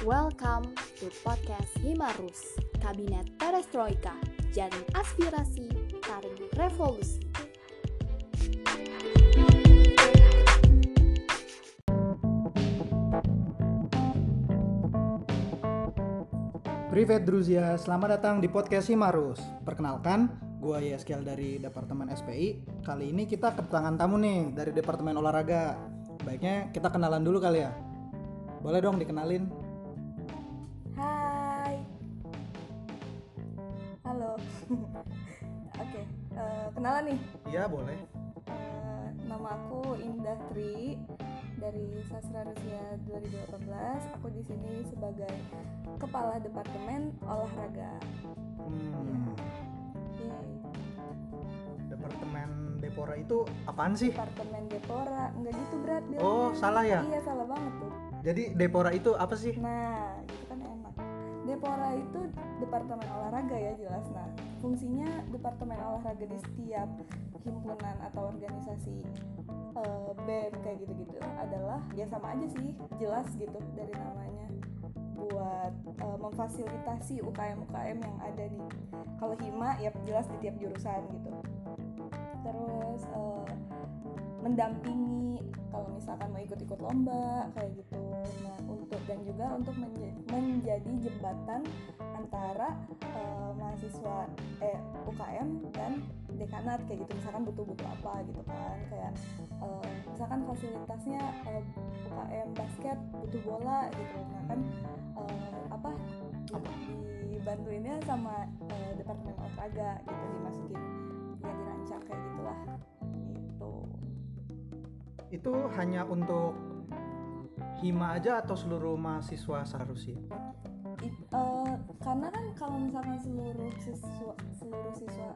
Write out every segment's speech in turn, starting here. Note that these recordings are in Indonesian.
Welcome to podcast Himarus, Kabinet Perestroika, Jaring Aspirasi, Taring Revolusi. Privet Druzia, selamat datang di podcast Himarus. Perkenalkan, gua Yeskel dari Departemen SPI. Kali ini kita kedatangan tamu nih dari Departemen Olahraga. Baiknya kita kenalan dulu kali ya. Boleh dong dikenalin? Halo. Oke, eh, kenalan nih. Iya, boleh. Eh, nama aku Indah Tri dari Sastra Rusia 2018. Aku di sini sebagai Kepala Departemen Olahraga. Hmm, Yeay. Departemen Depora itu apaan sih? Departemen Depora. Enggak gitu berat bilangnya. Oh, salah ya? Iya, salah banget tuh. Jadi Depora itu apa sih? Nah. Depora itu departemen olahraga ya jelas. Nah, fungsinya departemen olahraga di setiap himpunan atau organisasi eh, BEM kayak gitu-gitu adalah ya sama aja sih, jelas gitu dari namanya buat eh, memfasilitasi UKM-UKM yang ada di kalau hima ya jelas di tiap jurusan gitu. Terus eh, mendampingi kalau misalkan mau ikut-ikut lomba kayak gitu dan juga untuk menja- menjadi jembatan antara eh, mahasiswa eh UKM dan dekanat kayak gitu. Misalkan butuh-butuh apa gitu kan kayak eh, misalkan fasilitasnya eh, UKM basket butuh bola gitu. Nah kan eh, apa? dibantuinnya sama eh, departemen olahraga gitu dimasukin ya dirancang kayak gitulah. Gitu. Itu hanya untuk Hima aja atau seluruh mahasiswa seharusnya? It- eh, karena kan kalau misalkan seluruh siswa seluruh siswa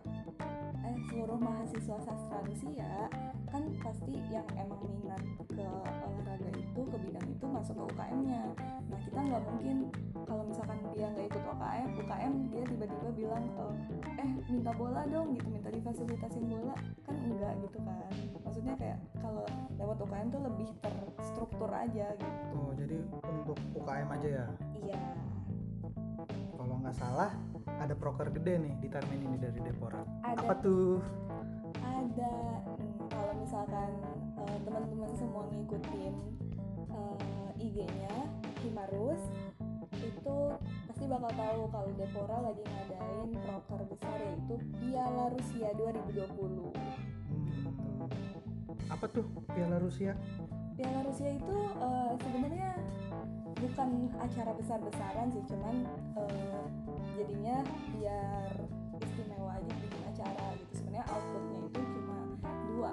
eh seluruh mahasiswa sastra Rusia kan pasti yang emang minat ke olahraga itu ke bidang itu masuk ke UKM-nya nah kita nggak mungkin kalau misalkan dia nggak ikut UKM UKM dia tiba-tiba bilang eh, minta bola dong gitu minta difasilitasin bola kan enggak gitu kan maksudnya kayak kalau lewat UKM tuh lebih terstruktur aja gitu Oh, jadi untuk UKM aja ya? iya Kalau nggak salah, ada proker gede nih di termin ini dari Depora. Ada. Apa tuh? ada hmm, kalau misalkan eh, teman-teman semua ngikutin eh, IG-nya Himarus itu pasti bakal tahu kalau Depora lagi ngadain proker besar yaitu Piala Rusia 2020. Hmm, apa tuh Piala Rusia? Piala Rusia itu eh, sebenarnya bukan acara besar-besaran sih, cuman eh, jadinya biar istimewa aja bikin acara gitu. Sebenarnya outputnya itu cuma dua.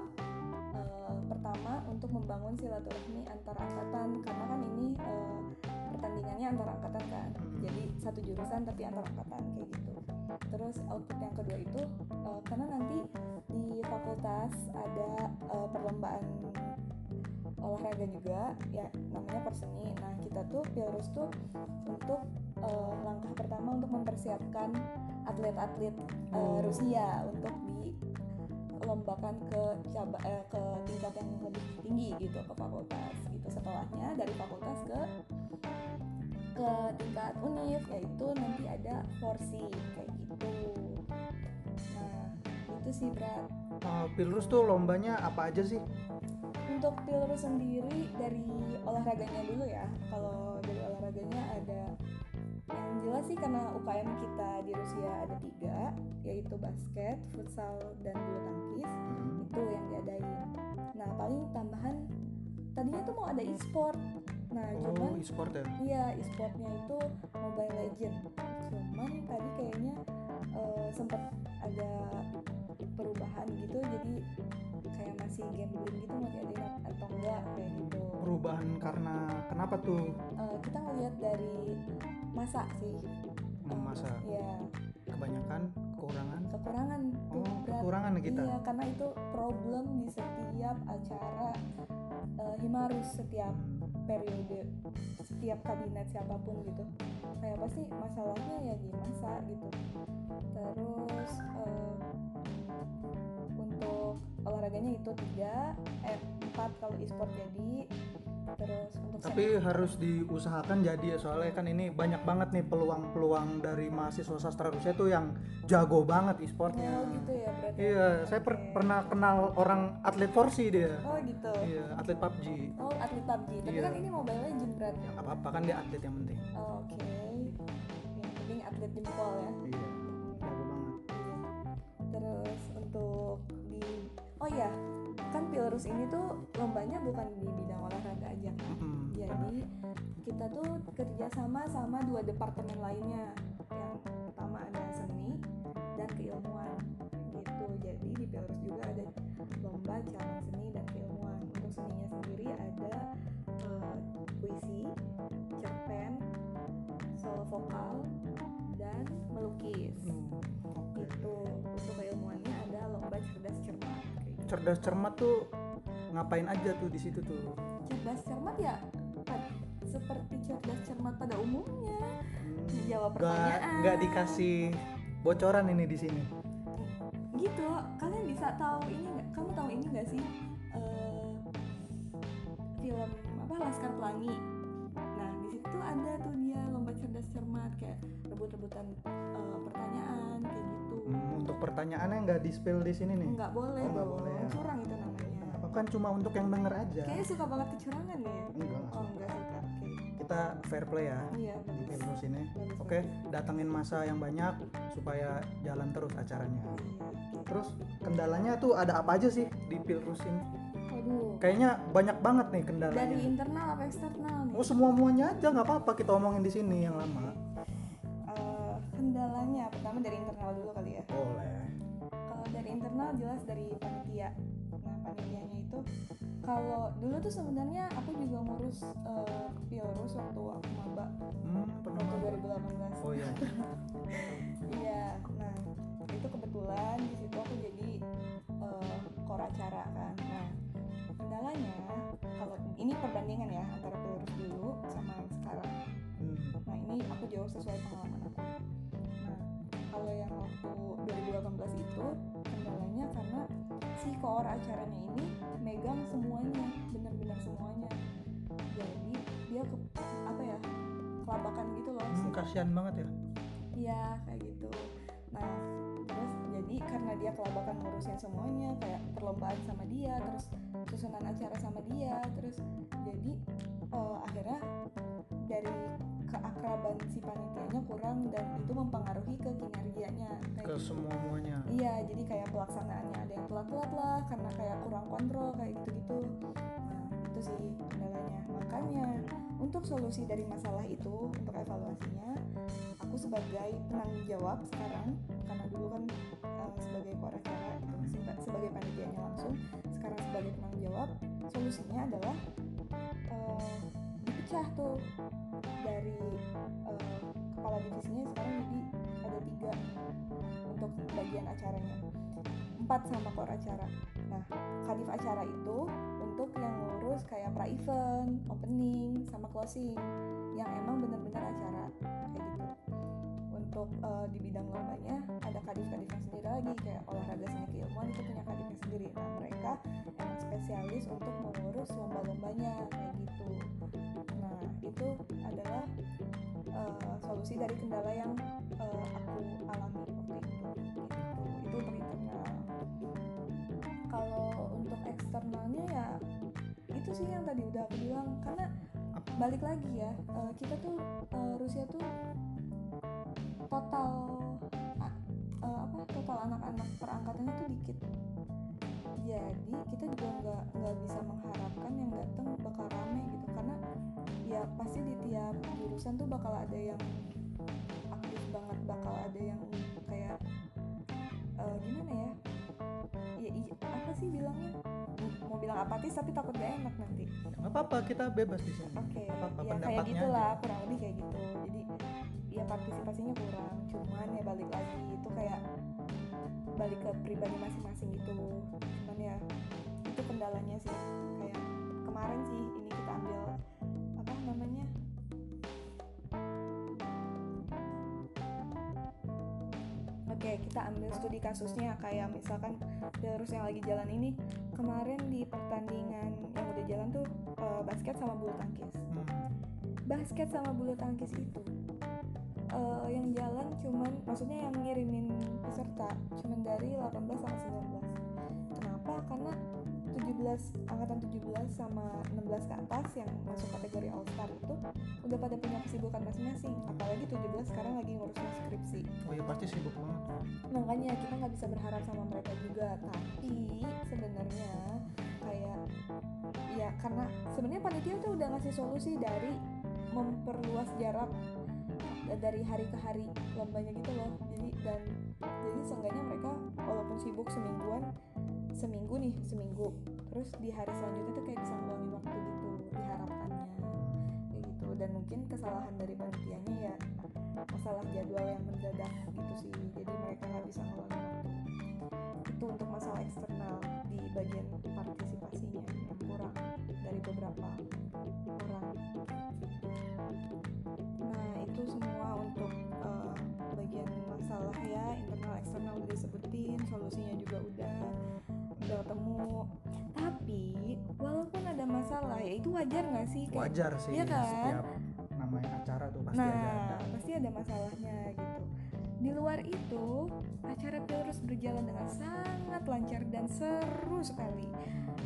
Eh, pertama untuk membangun silaturahmi antar angkatan karena kan ini eh, pertandingannya antar angkatan kan, jadi satu jurusan tapi antar angkatan kayak gitu. Terus output yang kedua itu eh, karena nanti di fakultas ada eh, perlombaan olahraga juga ya namanya perseni nah kita tuh Pilrus tuh untuk eh, langkah pertama untuk mempersiapkan atlet-atlet Oh. Rusia untuk dilombakan ke caba eh, ke tingkat yang lebih tinggi gitu ke fakultas gitu. Setelahnya dari fakultas ke ke tingkat univ yaitu nanti ada porsi kayak gitu itu sih berat Uh, Pilrus tuh lombanya apa aja sih? Untuk Pilrus sendiri dari olahraganya dulu ya. Kalau dari olahraganya ada yang jelas sih karena UKM kita di Rusia ada tiga, yaitu basket, futsal, dan bulu tangkis. Itu yang diadain. Nah paling tambahan tadinya tuh mau ada e-sport. Nah Oh, cuman e-sport ya? Iya, e-sportnya itu Mobile Legend. Cuman tadi kayaknya eh, sempat ada perubahan gitu, jadi kayak masih gambling gitu mau diadain atau enggak kayak gitu. Perubahan karena kenapa tuh? Eh, kita ngelihat dari masa sih. Hmm, masa Iya, kebanyakan kekurangan? kekurangan Oh, berat. kekurangan kita. Iya, karena itu problem di setiap acara eh, Himarus setiap periode setiap kabinet siapa pun gitu kayak apa sih masalahnya ya di masa gitu terus eh, untuk olahraganya itu tiga eh empat kalau e-sport jadi terus untuk Tapi harus diusahakan jadi ya soalnya kan ini banyak banget nih peluang-peluang dari mahasiswa sastra Rusia tuh yang jago banget e-sportnya. oh gitu ya berarti Iya, saya per- pernah kenal orang atlet Forsi dia. oh gitu Iya, atlet PUBG. oh atlet PUBG tapi Iya. kan ini Mobile Legend berarti Ya nggak apa-apa kan dia atlet yang penting. oh, oke yang penting atlet jempol ya Iya, untuk di oh ya kan Pilrus ini tuh lombanya bukan di bidang olahraga aja. Kan Mm-mm. jadi kita tuh kerja sama sama dua departemen lainnya. Yang pertama ada seni dan keilmuan gitu. Jadi di Pilrus juga ada lomba cabang seni dan keilmuan. Untuk seninya sendiri ada eh, puisi cerpen solo vokal dan melukis. Hmm. gitu Cerdas cermat tuh ngapain aja tuh di situ tuh? cerdas cermat ya seperti cerdas cermat pada umumnya. Menjawab Gak pertanyaan. nggak dikasih bocoran ini di sini. gitu. Kalian bisa tahu ini nggak? Kamu tahu ini nggak sih? Eh, film apa? Laskar Pelangi. Nah di situ ada tuh dia lomba cerdas cermat kayak rebut-rebutan pertanyaannya nggak di spill di sini nih. nggak boleh Oh, nggak boleh ya. curang itu namanya Kan cuma untuk yang denger aja. kayaknya suka banget kecurangan nih ya Enggak, nggak oh suka. nggak suka Kita fair play ya iya di bagus Pilrus ini. Bagus, Oke, bagus. datengin masa yang banyak supaya jalan terus acaranya. Iya. Terus kendalanya tuh ada apa aja sih di Pilrus ini? waduh Kayaknya banyak banget nih dari kendalanya. internal apa eksternal nih Oh semua muanya aja nggak apa-apa kita omongin di sini yang lama. Eh, kendalanya pertama dari internal dulu kali ya Boleh. kalau dari internal jelas dari panitia nah panitianya itu kalau dulu tuh sebenarnya aku juga ngurus eh, Pilrus waktu aku maba Hmm, waktu mau? 2018 Oh iya. iya nah itu kebetulan di situ aku jadi eh, kor acara kan nah kendalanya kalau ini perbandingan acaranya ini megang semuanya, benar-benar semuanya. Jadi dia ke, apa ya kelabakan gitu loh. Hmm, kasihan banget ya. Iya kayak gitu. Nah terus jadi karena dia kelabakan ngurusin semuanya kayak perlombaan sama dia, terus susunan acara sama dia, terus jadi eh, akhirnya dari keakraban si panitianya kurang dan itu mempengaruhi ke kinerjanya kayak Ke gitu. semua muanya. Iya, jadi kayak yang telat-telat lah karena kayak kurang kontrol kayak gitu-gitu. Nah, itu sih kendalanya. Makanya untuk solusi dari masalah itu, untuk evaluasinya, aku sebagai penanggung jawab sekarang karena dulu kan eh, sebagai kor acara gitu, seba- sebagai panitianya langsung, sekarang sebagai penanggung jawab, solusinya adalah eh, dipecah tuh dari eh, kepala divisinya sekarang jadi ada tiga untuk bagian acaranya empat sama kor acara. Nah kadif acara itu untuk yang ngurus kayak pra event opening sama closing. Yang emang bener-bener acara kayak gitu. Untuk eh, di bidang lombanya ada kadif-kadifnya sendiri lagi kayak olahraga seni keilmuan itu punya kadifnya sendiri. Nah mereka emang spesialis untuk mengurus lomba-lombanya kayak gitu. Nah itu adalah eh, solusi dari kendala yang eh, aku alami eksternalnya ya itu sih yang tadi udah aku bilang. Karena balik lagi ya eh, kita tuh eh, Rusia tuh total eh, apa total anak-anak perangkatannya tuh dikit. Jadi kita juga nggak nggak bisa mengharapkan yang datang bakal rame gitu. Karena ya pasti di tiap jurusan tuh bakal ada yang aktif banget bakal ada yang kayak eh, gimana ya? Ya apa sih bilangnya mau bilang apatis tapi takut gak enak nanti Nggak apa-apa kita bebas di sini. Oke, apa-apa ya kayak gitulah aja. kurang lebih kayak gitu. Jadi ya partisipasinya kurang, cuman ya balik lagi itu kayak balik ke pribadi masing-masing gitu. Cuman ya itu kendalanya sih. Kayak kemarin sih ini kita ambil apa namanya? Kita ambil studi kasusnya kayak misalkan Belarus yang lagi jalan ini kemarin di pertandingan yang udah jalan tuh eh, basket sama bulu tangkis. Hmm. basket sama bulu tangkis itu eh, yang jalan cuman maksudnya yang ngirimin peserta cuman dari 18 sampai 19 kenapa? Karena 17 angkatan 17 sama 16 ke atas yang masuk kategori all star itu udah pada punya kesibukan masing-masing. Apalagi 17 sekarang lagi ngurus skripsi. Oh ya pasti sibuk banget. makanya kita nggak bisa berharap sama mereka juga. Tapi sebenarnya kayak ya karena sebenarnya panitia tuh udah ngasih solusi dari memperluas jarak dari hari ke hari lombanya gitu loh. Jadi dan jadi seenggaknya mereka walaupun sibuk semingguan seminggu nih seminggu. Terus di hari selanjutnya tuh kayak bisa ngeluangin waktu gitu diharapkannya. Kayak gitu. Dan mungkin kesalahan dari panitianya ya masalah jadwal yang mendadak gitu sih. Jadi mereka nggak bisa ngeluangin waktu. Itu untuk masalah eksternal di bagian partisipasinya. Yang kurang dari beberapa orang. Nah itu semua untuk eh, bagian masalah ya internal eksternal udah disebutin solusinya juga udah ketemu tapi walaupun ada masalah ya itu wajar nggak sih Kayak- Wajar sih Iya kan? setiap namanya acara tuh pasti nah, ada. pasti ada masalahnya gitu. Di luar itu, acara Pilrus berjalan dengan sangat lancar dan seru sekali.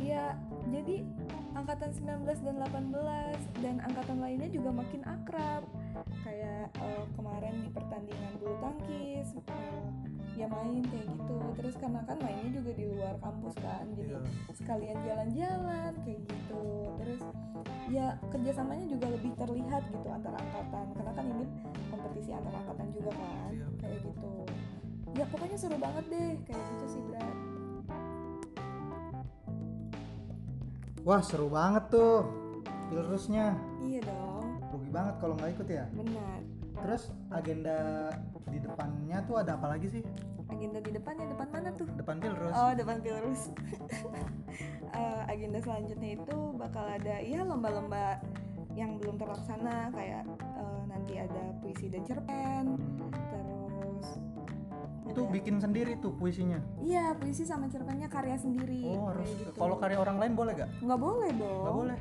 Ya, jadi angkatan 19 dan 18 dan angkatan lainnya juga makin akrab. Kayak eh, kemarin di pertandingan bulu tangkis, eh, ya main kayak gitu. Terus karena kan mainnya juga di luar kampus kan, jadi Iya. sekalian jalan-jalan kayak gitu. Terus ya kerjasamanya juga lebih terlihat gitu antar angkatan karena kan ini kompetisi antar angkatan juga kan Iya. kayak gitu. Ya pokoknya seru banget deh kayak gitu sih Bra. Wah seru banget tuh Pilrusnya. Iya dong. Rugi banget kalau nggak ikut ya? Benar Terus agenda di depannya tuh ada apa lagi sih? agenda di depannya depan mana tuh Depan Pilrus Oh depan Pilrus Eh, Agenda selanjutnya itu bakal ada ya lomba-lomba yang belum terlaksana kayak eh, nanti ada puisi dan cerpen terus Itu ada- bikin sendiri tuh puisinya Iya, puisi sama cerpennya karya sendiri. Oh harus gitu. Kalau karya orang lain boleh gak? nggak boleh dong. Nggak boleh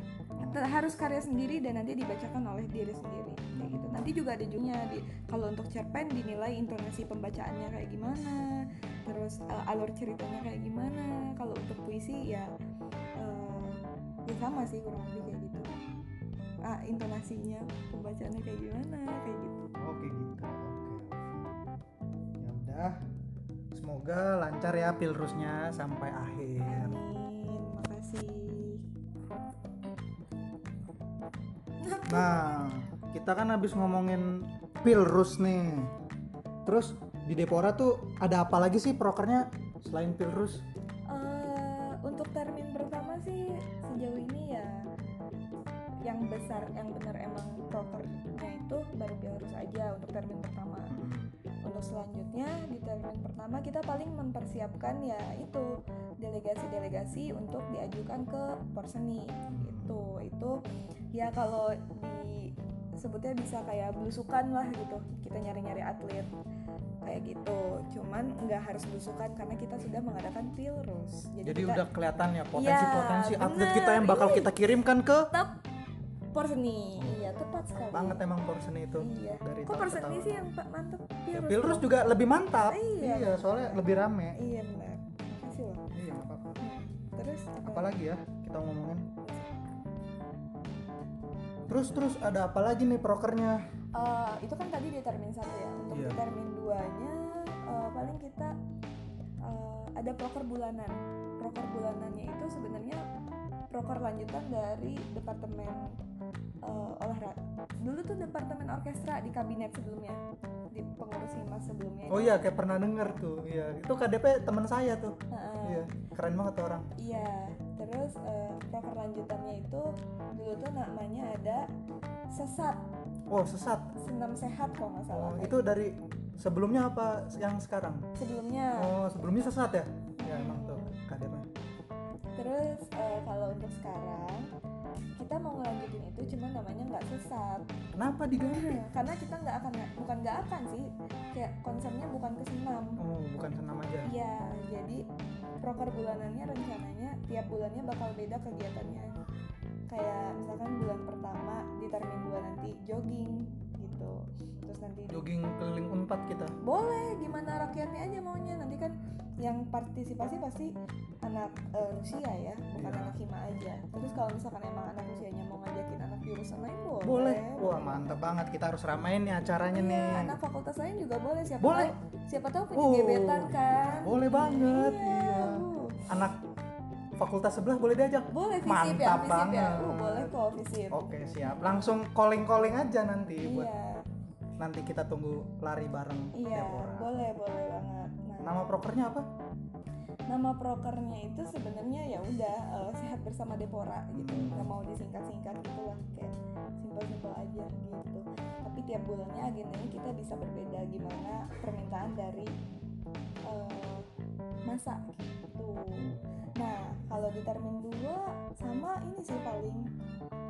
Harus karya sendiri dan nanti dibacakan oleh diri sendiri. Kayak gitu. Juga ada junya di kalau untuk cerpen dinilai intonasi pembacaannya kayak gimana, terus eh, alur ceritanya kayak gimana. Kalau untuk puisi ya eh, ya sama sih kurang lebih kayak gitu. Ah, intonasinya, pembacaannya kayak gimana, kayak gitu. Oke gitu Oke Ya udah Semoga lancar ya Pilrusnya sampai akhir Amin, makasih. Nah, kita kan habis ngomongin Pilrus nih. Terus di Depora tuh ada apa lagi sih prokernya selain Pilrus? Eh, untuk termin pertama sih sejauh ini ya yang besar yang benar emang prokernya itu baru Pilrus aja untuk termin pertama. Untuk selanjutnya di termin pertama kita paling mempersiapkan ya itu delegasi-delegasi untuk diajukan ke Porseni itu itu ya kalau di sebutnya bisa kayak belusukan lah gitu kita nyari-nyari atlet kayak gitu cuman nggak harus belusukan karena kita sudah mengadakan Pilrus Jadi, kita udah kelihatan ya potensi-potensi Iya, atlet bener. kita yang bakal kita kirimkan ke tetap Porseni iya tepat sekali banget emang Porseni itu. iya dari kok Porseni sih yang pak mantep Ya, Pilrus Pilrus dong? juga lebih mantap. Iya. soalnya lebih rame. iya benar makasih loh Iya, apa-apa. terus Apalagi ya kita ngomongin. Terus terus ada apa lagi nih prokernya? Eh, itu kan tadi di termin satu ya untuk Iya. di termin 2 nya paling kita eh, ada proker bulanan proker bulanannya itu sebenarnya proker lanjutan dari departemen eh, olahraga dulu tuh departemen orkestra di kabinet sebelumnya di pengurus himas sebelumnya Oh iya, kayak pernah denger tuh. Iya, itu KDP teman saya tuh. Heeh. Iya, keren banget tuh orang. Iya, terus eh, proker lanjutannya itu dulu tuh namanya ada sesat Oh, sesat. senam sehat kalau nggak salah Oh, itu dari sebelumnya apa yang sekarang? sebelumnya Oh, sebelumnya sesat ya? Ya emang tuh KDP. terus eh, kalau untuk sekarang kita mau ngelanjutin itu cuman namanya nggak sesat. Kenapa diganti? karena kita nggak akan bukan nggak akan sih. Kayak konsepnya bukan ke senam Oh, bukan senam aja. iya jadi proker bulanannya rencananya tiap bulannya bakal beda kegiatannya. Kayak misalkan bulan pertama di termin 2 nanti jogging gitu. Terus nanti jogging keliling unpad kita. Boleh gimana rakyatnya aja maunya. Nanti kan yang partisipasi pasti anak eh, Rusia ya bukan Iya. anak hima aja. Terus kalau misalkan emang anak Rusianya mau ngajakin anak jurusan lain boleh. Boleh. Wah mantep banget. Kita harus ramein nih acaranya Iya, nih. anak fakultas lain juga boleh. Siapa Boleh. tahu siapa tahu punya Oh, gebetan kan. boleh banget. Iya, iya. Uh. anak fakultas sebelah boleh diajak? Boleh visip ya Mantap visip ya. Banget. uh, boleh kok visip. Oke siap. Langsung calling calling aja nanti buat iya nanti kita tunggu lari bareng iya Deborah. boleh boleh banget. Nah, nama prokernya apa? nama prokernya itu sebenarnya ya udah eh, sehat bersama Depora gitu. Hmm. nggak mau disingkat-singkat gitu lah kayak simpel-simpel aja gitu. Tapi tiap bulannya agendanya kita bisa berbeda gimana permintaan dari eh, masa gitu kalau di termin 2 sama ini sih paling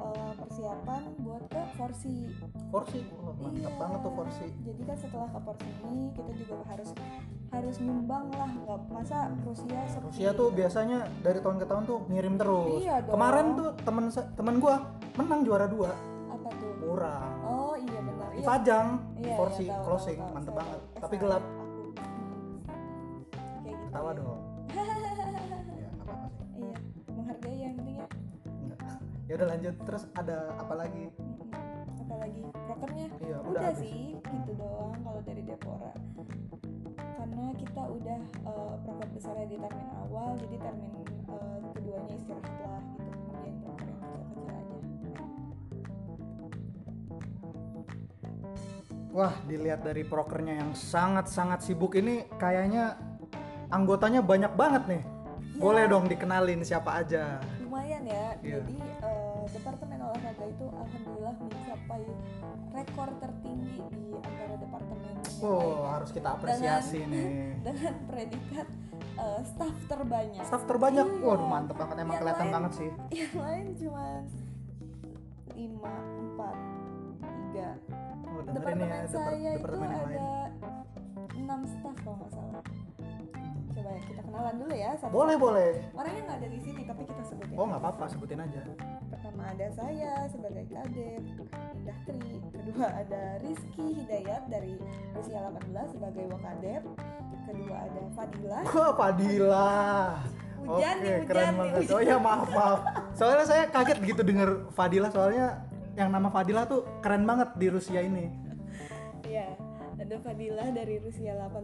eh, persiapan buat ke Forsi Forsi mantap Iya. banget tuh Forsi jadi kan setelah ke Forsi ini kita juga harus harus nyumbang lah. Nggak masa Rusia sepi Rusia tuh biasanya dari tahun ke tahun tuh ngirim terus. Iya dong. kemarin tuh temen temen gua menang juara dua. Apa tuh? Murah oh iya benar. Di iya Pajang. Iya, Forsi iya, tahu, closing. tahu, tahu. mantep banget. Tahu. Tapi gelap lanjut terus ada apa lagi Mm-mm. apalagi prokernya iya udah, udah, sih gitu doang kalau dari Depora karena kita udah eh, proker besarnya di termin awal jadi termin eh, keduanya istirahat lah gitu kemudian proker yang kecil-kecil aja Wah, dilihat dari prokernya yang sangat-sangat sibuk ini kayaknya anggotanya banyak banget nih. Ya. Boleh dong dikenalin siapa aja. lumayan ya Iya. jadi itu alhamdulillah mencapai rekor tertinggi di antara departemen Oh, harus kita apresiasi nih. dengan predikat eh, staff terbanyak Staff terbanyak. Iya. Waduh, mantep banget emang Yang kelihatan lain- banget sih. yang lain cuma lima empat tiga Oh, dengerin departemen ya, saya itu departemen lain. ada enam staff kalau nggak salah coba ya kita kenalan dulu ya satu Boleh, boleh. orangnya nggak ada di sini tapi kita sebutin Oh, nggak apa-apa, sebutin aja. pertama ada saya sebagai kadep Indah Tri kedua ada Rizky Hidayat dari Rusia 18 sebagai wakadep kedua ada Fadila Wah, Fadila. Hujan Oke, nih, hujan keren banget. Oh iya, maaf, maaf. Soalnya saya kaget gitu denger Fadila soalnya yang nama Fadila tuh keren banget di Rusia ini. ya ada Fadila dari Rusia 18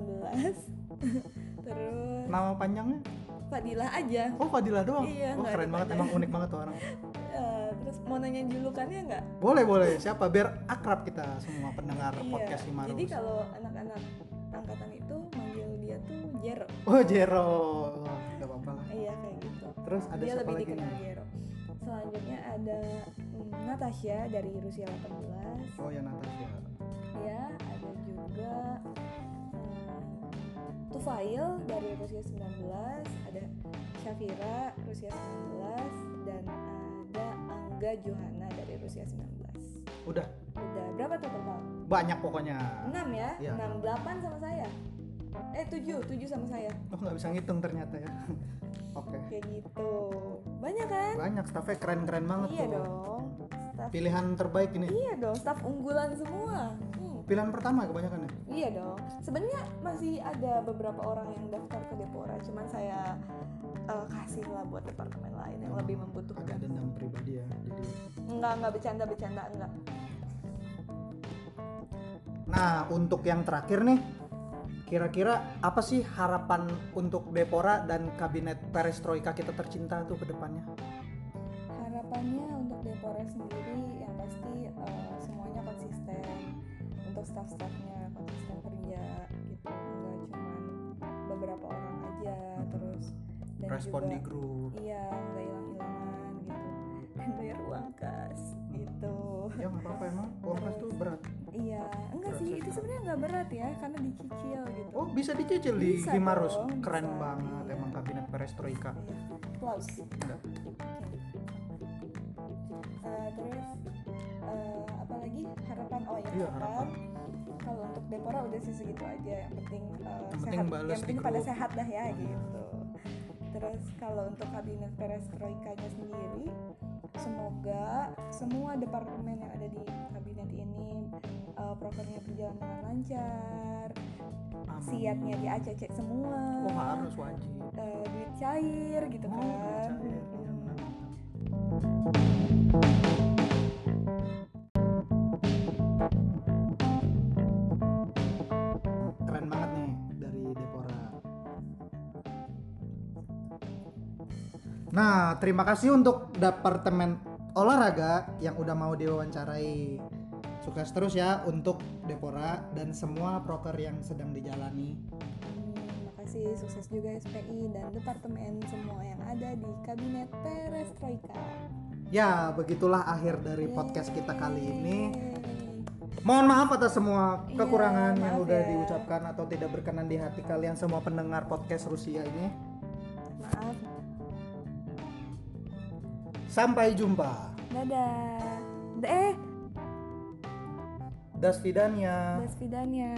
terus Nama panjangnya? Fadila aja Oh, Fadila doang. Iya, oh, nggak keren banget, panjang. emang unik banget tuh orang. Eh, terus mau nanya julukannya nggak Boleh, boleh. Siapa? Biar akrab kita semua pendengar Iya, podcast Himarus. jadi kalau anak-anak angkatan itu manggil dia tuh Jero Oh, Jero. Wah, Gak apa-apa lah. iya kayak gitu Terus ada dia siapa lebih lagi dikenal? Jero selanjutnya ada mm, Natasha dari Rusia 18 Oh ya Natasha. ya ada juga mm, Tufail dari Rusia 19 ada Shafira Rusia 19 dan ada Angga Johanna dari Rusia 19 Udah udah berapa tuh total? banyak pokoknya. 6 ya? Iya. 6, 8 sama saya eh 7, 7 sama saya Oh nggak bisa ngitung ternyata ya. Oke. kayak gitu banyak kan? Banyak staffnya keren-keren banget iya tuh. dong staff Pilihan terbaik ini. iya dong staff unggulan semua. Pilihan pertama kebanyakan ya. Iya dong. Sebenarnya masih ada beberapa orang yang daftar ke Depora, cuman saya eh, kasih lah buat departemen lain yang lebih Agak membutuhkan. dendam pribadi ya. Jadi Enggak, enggak bercanda-bercanda enggak. Nah, untuk yang terakhir nih, kira-kira apa sih harapan untuk Depora dan kabinet perestroika kita tercinta tuh ke depannya? Harapannya untuk Depora sendiri yang pasti eh, semuanya konsisten. Untuk staff-staffnya konsisten kerja gitu. Enggak cuman beberapa orang aja terus dan Respon juga di grup. iya enggak hilang-hilangan gitu. Dan bayar uang kas gitu. Ya nggak apa-apa emang uang kas tuh berat. Iya, enggak sih, itu sebenarnya enggak berat ya, karena dicicil gitu. Oh bisa dicicil di Bisa dong, Keren bisa. banget Iya. emang kabinet perestroika. Iya. Applause. Enggak. Eh, terus eh, apa lagi harapan? Oh ya Iya, harapan. Kalau untuk Depora udah sih segitu aja. Yang penting eh, Yang penting sehat. bales Yang penting pada sehat dah ya Iya. gitu. Terus kalau untuk kabinet perestroikanya sendiri, semoga semua departemen yang ada di kabinet ini uh, prokernya berjalan dengan lancar Aman. siatnya di ACC semua Oh harus wajib. uh, duit cair gitu Oh, kan duit cair, iya, Nah, terima kasih untuk Departemen Olahraga yang udah mau diwawancarai. Sukses terus ya untuk Depora dan semua proker yang sedang dijalani. Amin. Makasih sukses juga SPI dan departemen semua yang ada di kabinet Perestroika. Ya, begitulah akhir dari podcast kita kali ini. Yeay. Mohon maaf atas semua Iya, kekurangan yang udah ya. diucapkan atau tidak berkenan di hati kalian semua pendengar podcast Rusia ini. Sampai jumpa. Dadah. Da- Eh, Das Vidania. das vidania.